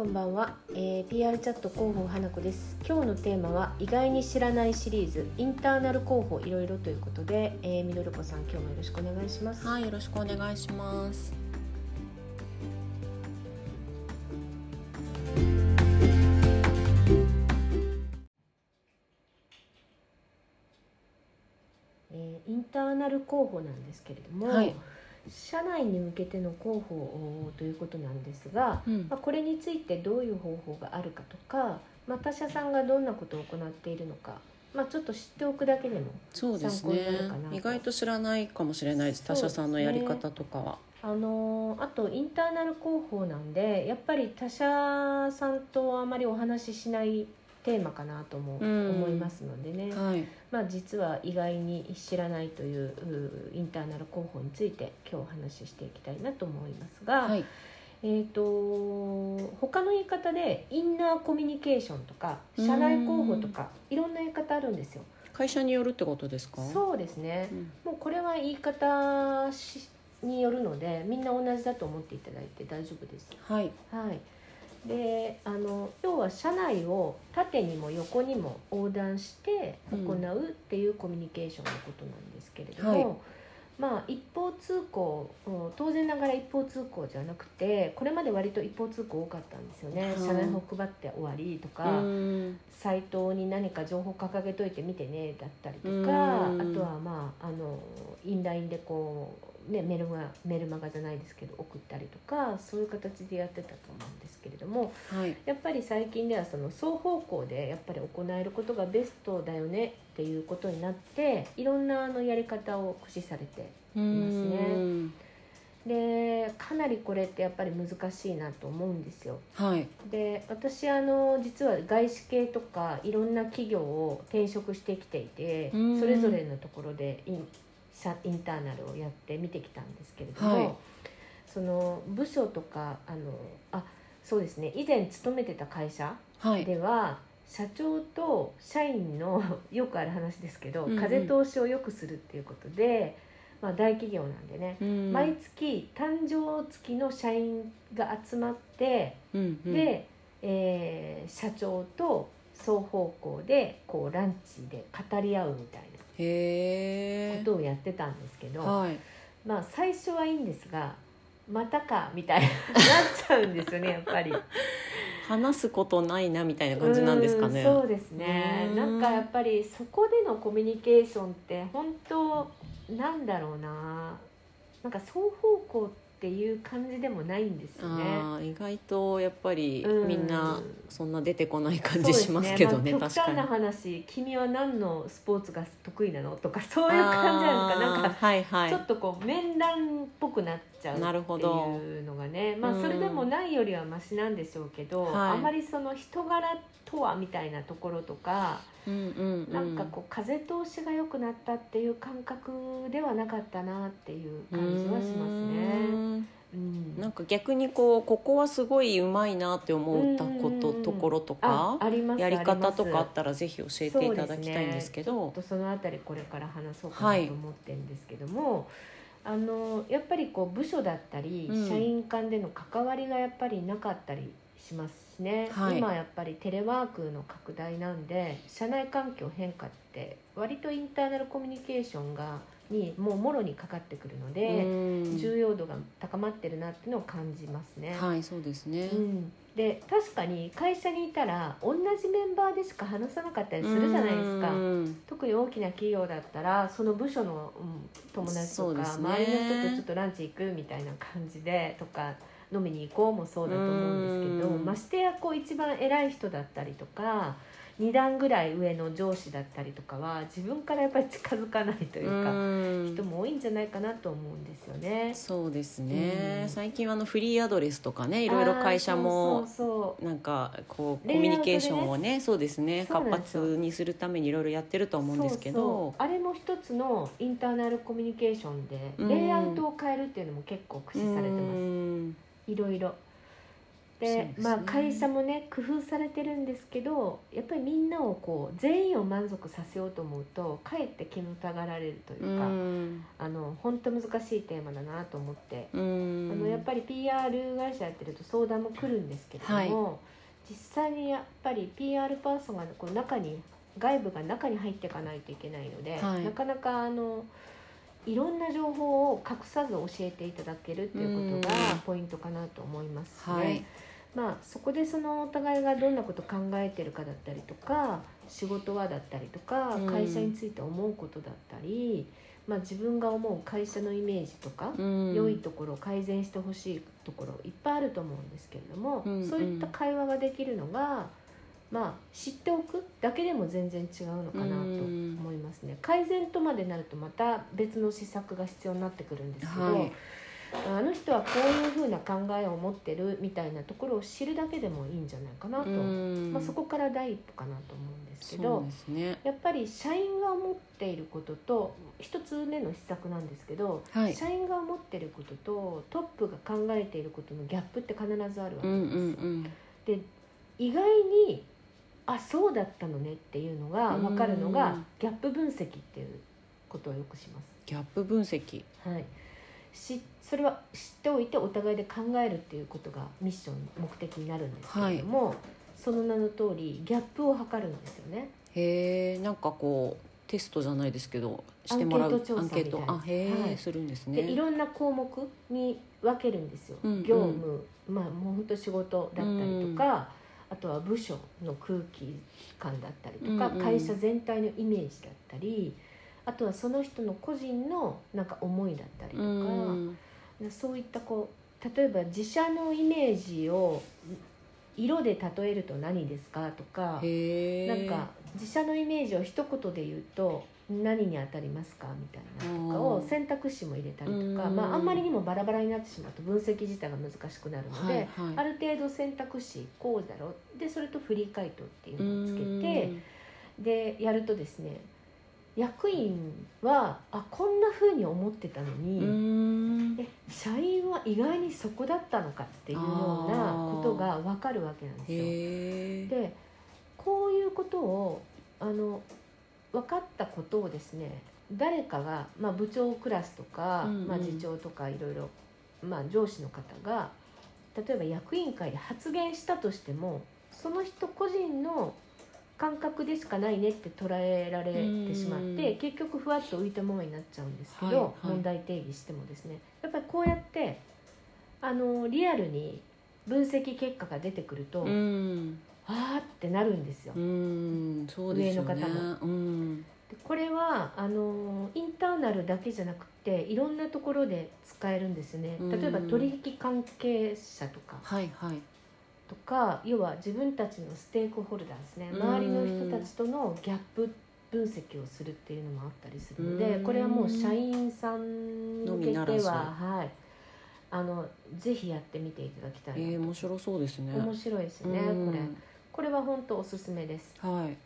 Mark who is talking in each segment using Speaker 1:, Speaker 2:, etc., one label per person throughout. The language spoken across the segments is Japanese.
Speaker 1: こんばんは、えー、PR チャット広報花子です。今日のテーマは意外に知らないシリーズインターナル広報いろいろということで、えー、みどるこさん今日もよろしくお願いします。
Speaker 2: はいよろしくお願いします。
Speaker 1: えー、インターナル広報なんですけれども、
Speaker 2: はい
Speaker 1: 社内に向けての広報ということなんですが、
Speaker 2: うん。
Speaker 1: まあ、これについてどういう方法があるかとか、まあ、他社さんがどんなことを行っているのか、まあ、ちょっと知っておくだけでも参考に
Speaker 2: ね
Speaker 1: なるかなと。
Speaker 2: 意外と知らないかもしれないです。他社さんのやり方とかは、
Speaker 1: あのーあとインターナル広報なんでやっぱり他社さんとあまりお話ししないテーマかなとも
Speaker 2: うん。
Speaker 1: 思いますのでね、
Speaker 2: はい。
Speaker 1: まあ、実は意外に知らないといううインターナル広報について今日お話ししていきたいなと思いますが、
Speaker 2: はい。
Speaker 1: えー、と他の言い方でインナーコミュニケーションとか社内広報とかいろんな言い方あるんですよ。
Speaker 2: 会社によるってことですか？
Speaker 1: そうですね。
Speaker 2: うん。
Speaker 1: もうこれは言い方しによるのでみんな同じだと思っていただいて大丈夫です。
Speaker 2: はい。
Speaker 1: はい、であの要は社内を縦にも横にも横断して行うっていうコミュニケーションのことなんですけれども、
Speaker 2: はい。
Speaker 1: まあ一方通行うん当然ながら一方通行じゃなくてこれまで割と一方通行多かったんですよね、
Speaker 2: はい。
Speaker 1: 社内法配って終わりと
Speaker 2: う
Speaker 1: か、
Speaker 2: ん。
Speaker 1: サイトに何か情報掲げといて見てねだったりとか、
Speaker 2: うん。
Speaker 1: あとはまああのインラインでこう、ね、メルマメルマガじゃないですけど送ったりとかそういう形でやってたと思うんですけれども
Speaker 2: はい。
Speaker 1: やっぱり最近ではその双方向でやっぱり行えることがベストだよねっていうことになっていろんなあのやり方を駆使されて
Speaker 2: う
Speaker 1: ね
Speaker 2: ん。
Speaker 1: でかなりこれってやっぱり難しいなと思うんですよ。
Speaker 2: はい。
Speaker 1: で私あの実は外資系とかいろんな企業を転職してきていて
Speaker 2: うん。
Speaker 1: それぞれのところでイン社インターナルをやって見てきたんですけれども、
Speaker 2: はい。
Speaker 1: その部署とかあのあそうですね。以前勤めてた会社
Speaker 2: はい。
Speaker 1: では、社長と社員の よくある話ですけど、
Speaker 2: うんうん。
Speaker 1: 風通しを良くするっていうことで、まあ、大企業なんでね、
Speaker 2: うん。
Speaker 1: 毎月誕生月の社員が集まって、
Speaker 2: うんうん。
Speaker 1: で、えー社長と双方向でこうランチで語り合うみたいなことをやってたんですけど、
Speaker 2: はい。
Speaker 1: まあ最初はいいんですがまたかみたいになっちゃうんですよね やっぱり。
Speaker 2: 話すことないなみたいな感じなんですかね。
Speaker 1: うんそうですね。
Speaker 2: うん。
Speaker 1: なんかやっぱりそこでのコミュニケーションって本当なんだろうな。なんか双方向っていう感じでもないんですよね。
Speaker 2: 意外とやっぱり
Speaker 1: うん。
Speaker 2: みんなそんな出てこない感じしますけどね
Speaker 1: そうです
Speaker 2: 確かに。
Speaker 1: まあ極端な話君は何のスポーツが得意なのとかそういう感じなんですかなんか
Speaker 2: はいはい。
Speaker 1: ちょっとこう面談っぽくなっちゃう
Speaker 2: なる
Speaker 1: って
Speaker 2: ほど
Speaker 1: いうのがねまあ
Speaker 2: うん
Speaker 1: それでもないよりはマシなんでしょうけど、
Speaker 2: はい。
Speaker 1: あまりその人柄とはみたいなところとか、
Speaker 2: うんうんうん。
Speaker 1: なんかこう風通しが良くなったっていう感覚ではなかったなっていう感じはします
Speaker 2: う
Speaker 1: ね。
Speaker 2: ん。
Speaker 1: うん。
Speaker 2: なんか逆にこうここはすごいうまいなって思ったこと
Speaker 1: うん。
Speaker 2: ところと
Speaker 1: あ
Speaker 2: かやり方とかあったらぜひ教えていただきたいんですけど。
Speaker 1: ちょっとそのあたりこれから話そうか
Speaker 2: は
Speaker 1: ない。と思ってるんですけども、あのやっぱりこう部署だったり、
Speaker 2: うん。
Speaker 1: 社員間での関わりがやっぱりなかったりしますしね、
Speaker 2: はい。
Speaker 1: 今やっぱりテレワークの拡大なんで社内環境変化って割とインターナルコミュニケーションがにもうもろにかかってくるので、
Speaker 2: うん。
Speaker 1: 重要度が高まってるなっていうのを感じますね。
Speaker 2: はいそうですね。
Speaker 1: うん、で確かに会社にいたら同じメンバーでしか話さなかったりするじゃないですか。
Speaker 2: うん
Speaker 1: 特に大きな企業だったらその部署の、うん、友達とか、
Speaker 2: ね。
Speaker 1: 周りの人とちょっとランチ行くみたいな感じでとか飲みに行こうもそうだと思うんですけど
Speaker 2: うん。
Speaker 1: ましてやこう一番偉い人だったりとか2段ぐらい上の上司だったりとかは自分からやっぱり近づかないというか、
Speaker 2: うん。
Speaker 1: 人も多いんじゃないかなと思うんですよね。
Speaker 2: そうですね、
Speaker 1: うん。
Speaker 2: 最近はあのフリーアドレスとかねいろいろ会社もなんかこうコミュニケーションをねそうですね。活発にするためにいろいろやってると思うんですけど。
Speaker 1: あれも一つのインターナルコミュニケーションで
Speaker 2: うん。
Speaker 1: レイアウトを変えるっていうのも結構駆使されてます、
Speaker 2: うん
Speaker 1: いろいろで
Speaker 2: ね。
Speaker 1: まあ会社もね工夫されてるんですけどやっぱりみんなをこう全員を満足させようと思うとかえって煙たがられるといううか、
Speaker 2: ん。
Speaker 1: あの本当難しいテーマだなと思って、
Speaker 2: うん。
Speaker 1: あのやっぱり PR 会社やってると相談も来るんですけれども、実際にやっぱり PR パーソンがこう中に外部が中に入っていかないといけないので、
Speaker 2: はい。
Speaker 1: なかなかあのいろんな情報を隠さず教えていただけるっていうことが
Speaker 2: うん
Speaker 1: ポイントかなと思いますね。
Speaker 2: はい。
Speaker 1: まあ、そこでそのお互いがどんなこと考えてるかだったりとか仕事はだったりとか
Speaker 2: うん。
Speaker 1: 会社について思うことだったり、まあ、自分が思う会社のイメージとか、
Speaker 2: うん。
Speaker 1: 良いところ改善してほしいところいっぱいあると思うんですけれども、
Speaker 2: うん。
Speaker 1: そういった会話ができるのが、まあ、知っておくだけでも全然違うのかなと思いますね。改善とまでなるとまた別の施策が必要になってくるんですけど、
Speaker 2: はい。
Speaker 1: あの人はこういうふうな考えを持ってるみたいなところを知るだけでもいいんじゃないかなと、
Speaker 2: うん。
Speaker 1: まあ、そこから第一歩かなと思うんですけど
Speaker 2: ね。
Speaker 1: やっぱり社員が思っていることと一つ目の施策なんですけど、
Speaker 2: はい。
Speaker 1: 社員が思っていることとトップが考えていることのギャップって必ずあるわけですよ。
Speaker 2: うんうん。
Speaker 1: で意外にあそうだったのねっていうのが分かるのが
Speaker 2: うん
Speaker 1: ギャップ分析っていうことをよくします。
Speaker 2: ギャップ分析。
Speaker 1: はい、しそれは知っておいてお互いで考えるっていうことがミッション目的になるんですけれども、その名の通りギャップを測るんですよね。
Speaker 2: へえんかこうテストじゃないですけどしてもらう
Speaker 1: アンケート調査
Speaker 2: アンケート。
Speaker 1: みたいな
Speaker 2: あへえ、
Speaker 1: はい。
Speaker 2: するんです
Speaker 1: でい
Speaker 2: ね
Speaker 1: ろんな項目に分けるんですよ。
Speaker 2: うんうん。
Speaker 1: 業務、まあもう本当仕事だったりとか、あとは部署の空気感だったりとか、
Speaker 2: うんうん
Speaker 1: 会社全体のイメージだったりあとはその人の個人のなんか思いだったりと
Speaker 2: う
Speaker 1: か。
Speaker 2: ん
Speaker 1: そういったこう例えば自社のイメージを色で例えると何ですかとかなんか自社のイメージを一言で言うと何に当たりますかみたいなとかを
Speaker 2: うん
Speaker 1: 選択肢も入れたりとか、
Speaker 2: うん。
Speaker 1: まあ、あんまりにもバラバラになってしまうと分析自体が難しくなるので、
Speaker 2: はいはい。
Speaker 1: ある程度選択肢こうだろう。でそれとフリー回答っていうのをつけてでやるとですね役員はあこんな風に思ってたのに。社員は意外にそこだったのかっていうようなことが分かるわけなんですよ。でこういうことをあの分かったことをですね誰かが、まあ、部長クラスとか、
Speaker 2: うんうん
Speaker 1: まあ、次長とかいろいろ、まあ、上司の方が例えば役員会で発言したとしてもその人個人の感覚でしかないねって捉えられてしまって、
Speaker 2: うん。
Speaker 1: 結局ふわっと浮いたままになっちゃうんですけど、
Speaker 2: はいはい。
Speaker 1: 問題定義してもですねやっぱりこうやってあのリアルに分析結果が出てくると、
Speaker 2: うん。
Speaker 1: あーってなるんですよ。
Speaker 2: うん。そうですよね。
Speaker 1: 上の方
Speaker 2: うん。
Speaker 1: でこれはあのインターナルだけじゃなくていろんなところで使えるんですよね。
Speaker 2: うん。
Speaker 1: 例えば取引関係者とか。
Speaker 2: はいはい
Speaker 1: とか要は自分たちのステークホルダーですね。
Speaker 2: うん。
Speaker 1: 周りの人たちとのギャップ分析をするっていうのもあったりするので
Speaker 2: うん。
Speaker 1: これはもう社員さん向けてははい。あのぜひやってみていただきたい
Speaker 2: えー面白そうですね。
Speaker 1: 面白いですね
Speaker 2: うん。
Speaker 1: これ。これは本当おすすめです。
Speaker 2: はい。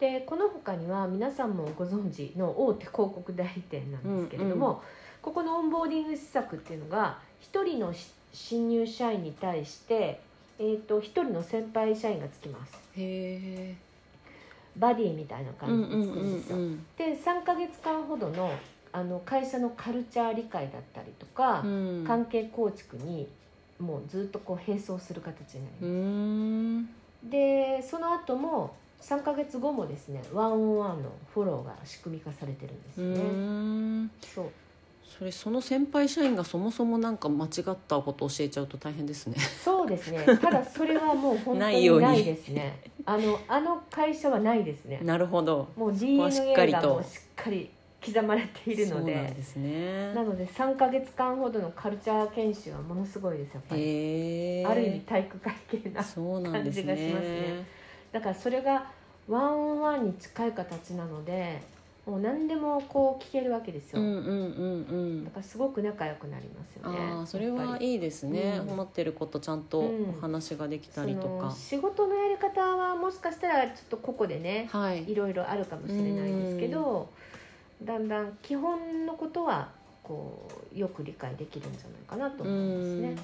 Speaker 1: でこの他には皆さんもご存知の大手広告代理店なんですけれども、
Speaker 2: うんう
Speaker 1: ここのオンボーディング施策っていうのが1人のし新入社員に対して、えー、と1人の先輩社員がつきます。
Speaker 2: へえ
Speaker 1: バディみたいな
Speaker 2: うん
Speaker 1: 感じでつく
Speaker 2: うんうん
Speaker 1: んですよ。
Speaker 2: うん。
Speaker 1: で3ヶ月間ほどのあの会社のカルチャー理解だったりとか、
Speaker 2: うん。
Speaker 1: 関係構築にもうずっとこう並走する形になります。でその後も3ヶ月後もですねワンオンワンのフォローが仕組み化されてるんですね。そう
Speaker 2: それその先輩社員がそもそもなんか間違ったことを教えちゃうと大変ですね。
Speaker 1: そうですね。ただそれはもう本当
Speaker 2: に
Speaker 1: に。ないですね。あのあの会社はないですね。
Speaker 2: なるほど。
Speaker 1: もう
Speaker 2: こはしっか
Speaker 1: DNA
Speaker 2: りと。
Speaker 1: がもうしっかり刻まれているの
Speaker 2: そう
Speaker 1: で
Speaker 2: なんですね。
Speaker 1: なので3ヶ月間ほどのカルチャー研修はものすごいですやっぱり、ある意味体育会系な感じがします
Speaker 2: ね
Speaker 1: ね。だからそれがワンオンワンに近い形なのでもう何でもこう聞けるわけですよ、
Speaker 2: うんうんうんうん。
Speaker 1: だからすごく仲良くなりますよね。
Speaker 2: ああそれはいいですね、
Speaker 1: うん。
Speaker 2: 思ってることちゃんと
Speaker 1: うん。
Speaker 2: お話ができたりと
Speaker 1: その
Speaker 2: か、
Speaker 1: 仕事のやり方はもしかしたらちょっと個々でね
Speaker 2: はい。
Speaker 1: いろいろあるかもしれないですけどだんだん基本のことはこうよく理解できるんじゃないかなと
Speaker 2: う
Speaker 1: 思います
Speaker 2: ん。
Speaker 1: ね。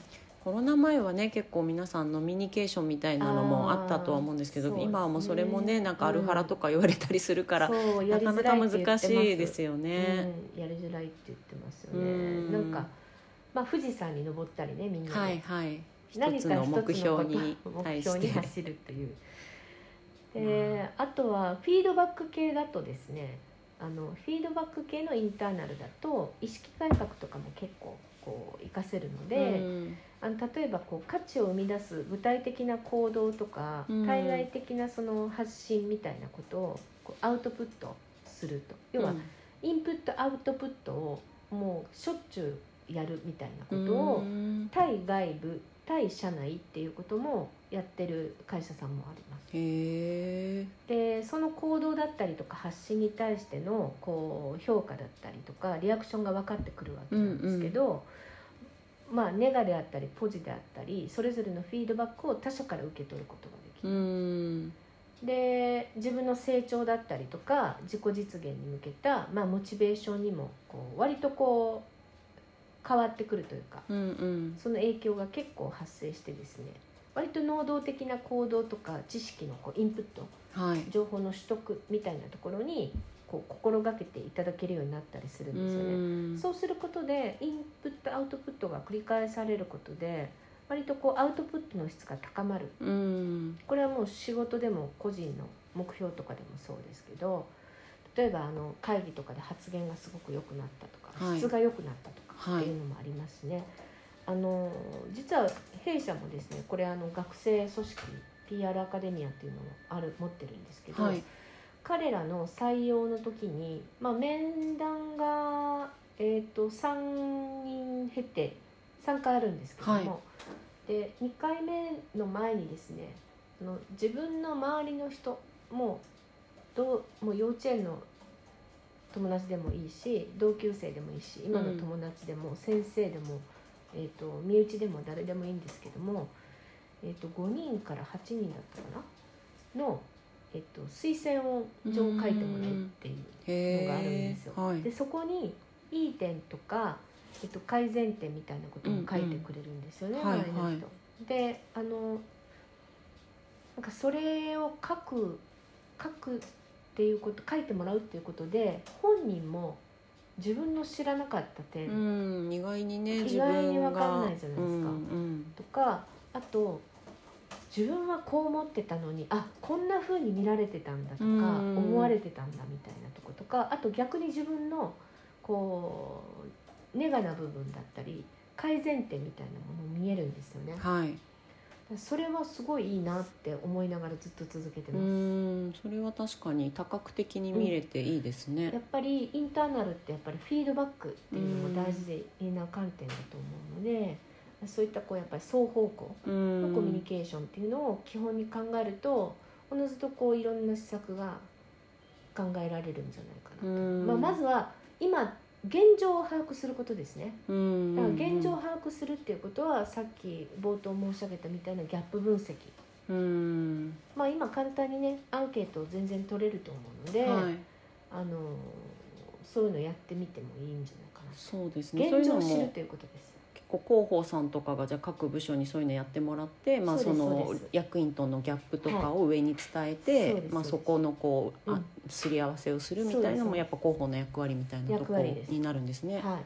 Speaker 2: コロナ前はね結構皆さんノミニケーションみたいなのもあったとは思うんですけど
Speaker 1: ね。
Speaker 2: 今はもうそれもねなんかアルハラとか言われたりするから、
Speaker 1: そうや
Speaker 2: なかなか難しいですよね。
Speaker 1: うん、やりづらいって言ってますよ
Speaker 2: う
Speaker 1: ね
Speaker 2: ん。
Speaker 1: なんか、まあ、富士山に登ったりねみんなで、
Speaker 2: はいはい。一つの目標に対
Speaker 1: 目標に
Speaker 2: して
Speaker 1: 走るという。であとはフィードバック系だとですねあのフィードバック系のインターナルだと意識改革とかも結構こう活かせるので、
Speaker 2: うん
Speaker 1: あの例えばこう価値を生み出す具体的な行動とか、
Speaker 2: うん。
Speaker 1: 対外的なその発信みたいなことをこうアウトプットすると。要はインプットアウトプットをもうしょっちゅうやるみたいなことを、
Speaker 2: うん。
Speaker 1: 対外部対社内っていうこともやってる会社さんもあります。でその行動だったりとか発信に対してのこう評価だったりとかリアクションが分かってくるわけなんですけど、まあネガであったりポジであったりそれぞれのフィードバックを他者から受け取ることができ
Speaker 2: う
Speaker 1: る。
Speaker 2: ん。
Speaker 1: で自分の成長だったりとか自己実現に向けた、まあ、モチベーションにもこう割とこう変わってくるというか
Speaker 2: うんうん。
Speaker 1: その影響が結構発生してですね割と能動的な行動とか知識のこうインプット
Speaker 2: はい。
Speaker 1: 情報の取得みたいなところにこう心がけていただけるようになったりするんですよね。
Speaker 2: うん。
Speaker 1: そうすることでインプットアウトプットが繰り返されることで割とこうアウトプットの質が高まる。
Speaker 2: うん。
Speaker 1: これはもう仕事でも個人の目標とかでもそうですけど例えばあの会議とかで発言がすごく良くなったとか、
Speaker 2: はい。
Speaker 1: 質が良くなったとか
Speaker 2: はい
Speaker 1: っていうのもありますしね、あの実は弊社もですねこれあの学生組織 PR アカデミアっていうのもある持ってるんですけど、
Speaker 2: はい
Speaker 1: 彼らの採用の時に、まあ、面談が、えー、と3人経て3回あるんですけども、で2回目の前にですねあの自分の周りの人もうどうもう幼稚園の友達でもいいし同級生でもいいし今の友達でも先生でも、えー、と身内でも誰でもいいんですけども、えー、と5人から8人だったかなの、えー、と推薦を状を書いてもらうっていう
Speaker 2: へ
Speaker 1: のがあるんですよ。
Speaker 2: はい。
Speaker 1: でそこにいい点とか、えっと、改善点みたいなことも書いてくれるんですよね、
Speaker 2: うんうん
Speaker 1: 周りの人。であのなんかそれを書く書くっていうこと書いてもらうっていうことで本人も自分の知らなかった点。
Speaker 2: うん意外にね
Speaker 1: 意外に
Speaker 2: 自分
Speaker 1: かんないじゃないですか。
Speaker 2: うん。
Speaker 1: とかあと自分はこう思ってたのにあこんな風に見られてたんだとか
Speaker 2: うん。
Speaker 1: 思われてたんだみたいなとことかあと逆に自分のこうネガな部分だったり改善点みたいなもの見えるんですよね。
Speaker 2: うんはい。
Speaker 1: それはすごいいいなって思いながらずっと続けて
Speaker 2: う
Speaker 1: ます、
Speaker 2: んそれは確かに多角的に見れていいですね。
Speaker 1: やっぱりインターナルってやっぱりフィードバックっていうのも大事でな観点だと思うのでそういったこうやっぱり双方向
Speaker 2: うん。
Speaker 1: のコミュニケーションっていうのを基本に考えるとおのずとこういろんな施策が考えられるんじゃないかなと、
Speaker 2: うん。
Speaker 1: まあ、まずは今現状を把握することですね。
Speaker 2: うん。
Speaker 1: だから現状を把握するっていうことはさっき冒頭申し上げたみたいなギャップ分析。
Speaker 2: うん。
Speaker 1: まあ今簡単にねアンケートを全然取れると思うので、
Speaker 2: はい。
Speaker 1: あのそういうのやってみてもいいんじゃないかな
Speaker 2: そうですね。
Speaker 1: 現状を知る
Speaker 2: も
Speaker 1: ということです。
Speaker 2: 結構広報さんとかがじゃあ各部署にそういうのやってもらって、まあ、
Speaker 1: そ
Speaker 2: の役員とのギャップとかを上に伝えて、まあ、
Speaker 1: そ
Speaker 2: このこう、あ
Speaker 1: うん。
Speaker 2: すり合わせをするみたいなのもやっぱ広報の役割みたいなとこ
Speaker 1: 役割です。
Speaker 2: になるんですね。
Speaker 1: はい。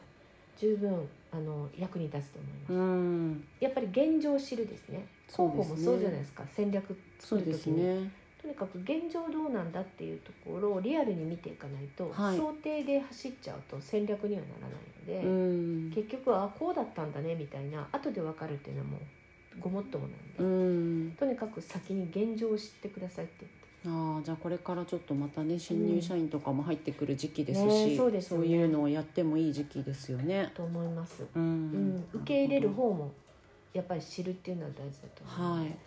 Speaker 1: 十分あの役に立つと思います、
Speaker 2: うん。
Speaker 1: やっぱり現状を知るですね。広報もそうじゃないですか。戦略
Speaker 2: そうです
Speaker 1: 作る時に、
Speaker 2: ね。
Speaker 1: とにかく現状どうなんだっていうところをリアルに見ていかないと、
Speaker 2: はい。
Speaker 1: 想定で走っちゃうと戦略にはならないので、
Speaker 2: うん。
Speaker 1: 結局はあこうだったんだねみたいな後で分かるっていうのはもうごもっともなんで、
Speaker 2: うん。
Speaker 1: とにかく先に現状を知ってくださいって
Speaker 2: ああじゃあこれからちょっとまたね新入社員とかも入ってくる時期ですし、
Speaker 1: ねそうですよね。
Speaker 2: いうのをやってもいい時期ですよね。
Speaker 1: と思います、
Speaker 2: う
Speaker 1: うんん、受け入れる方もやっぱり知るっていうのは大事だと思うので、
Speaker 2: はい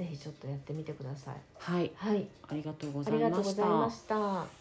Speaker 1: ぜひちょっとやってみてください。
Speaker 2: はい。
Speaker 1: はい。
Speaker 2: ありがとうご
Speaker 1: あ
Speaker 2: ざい
Speaker 1: ました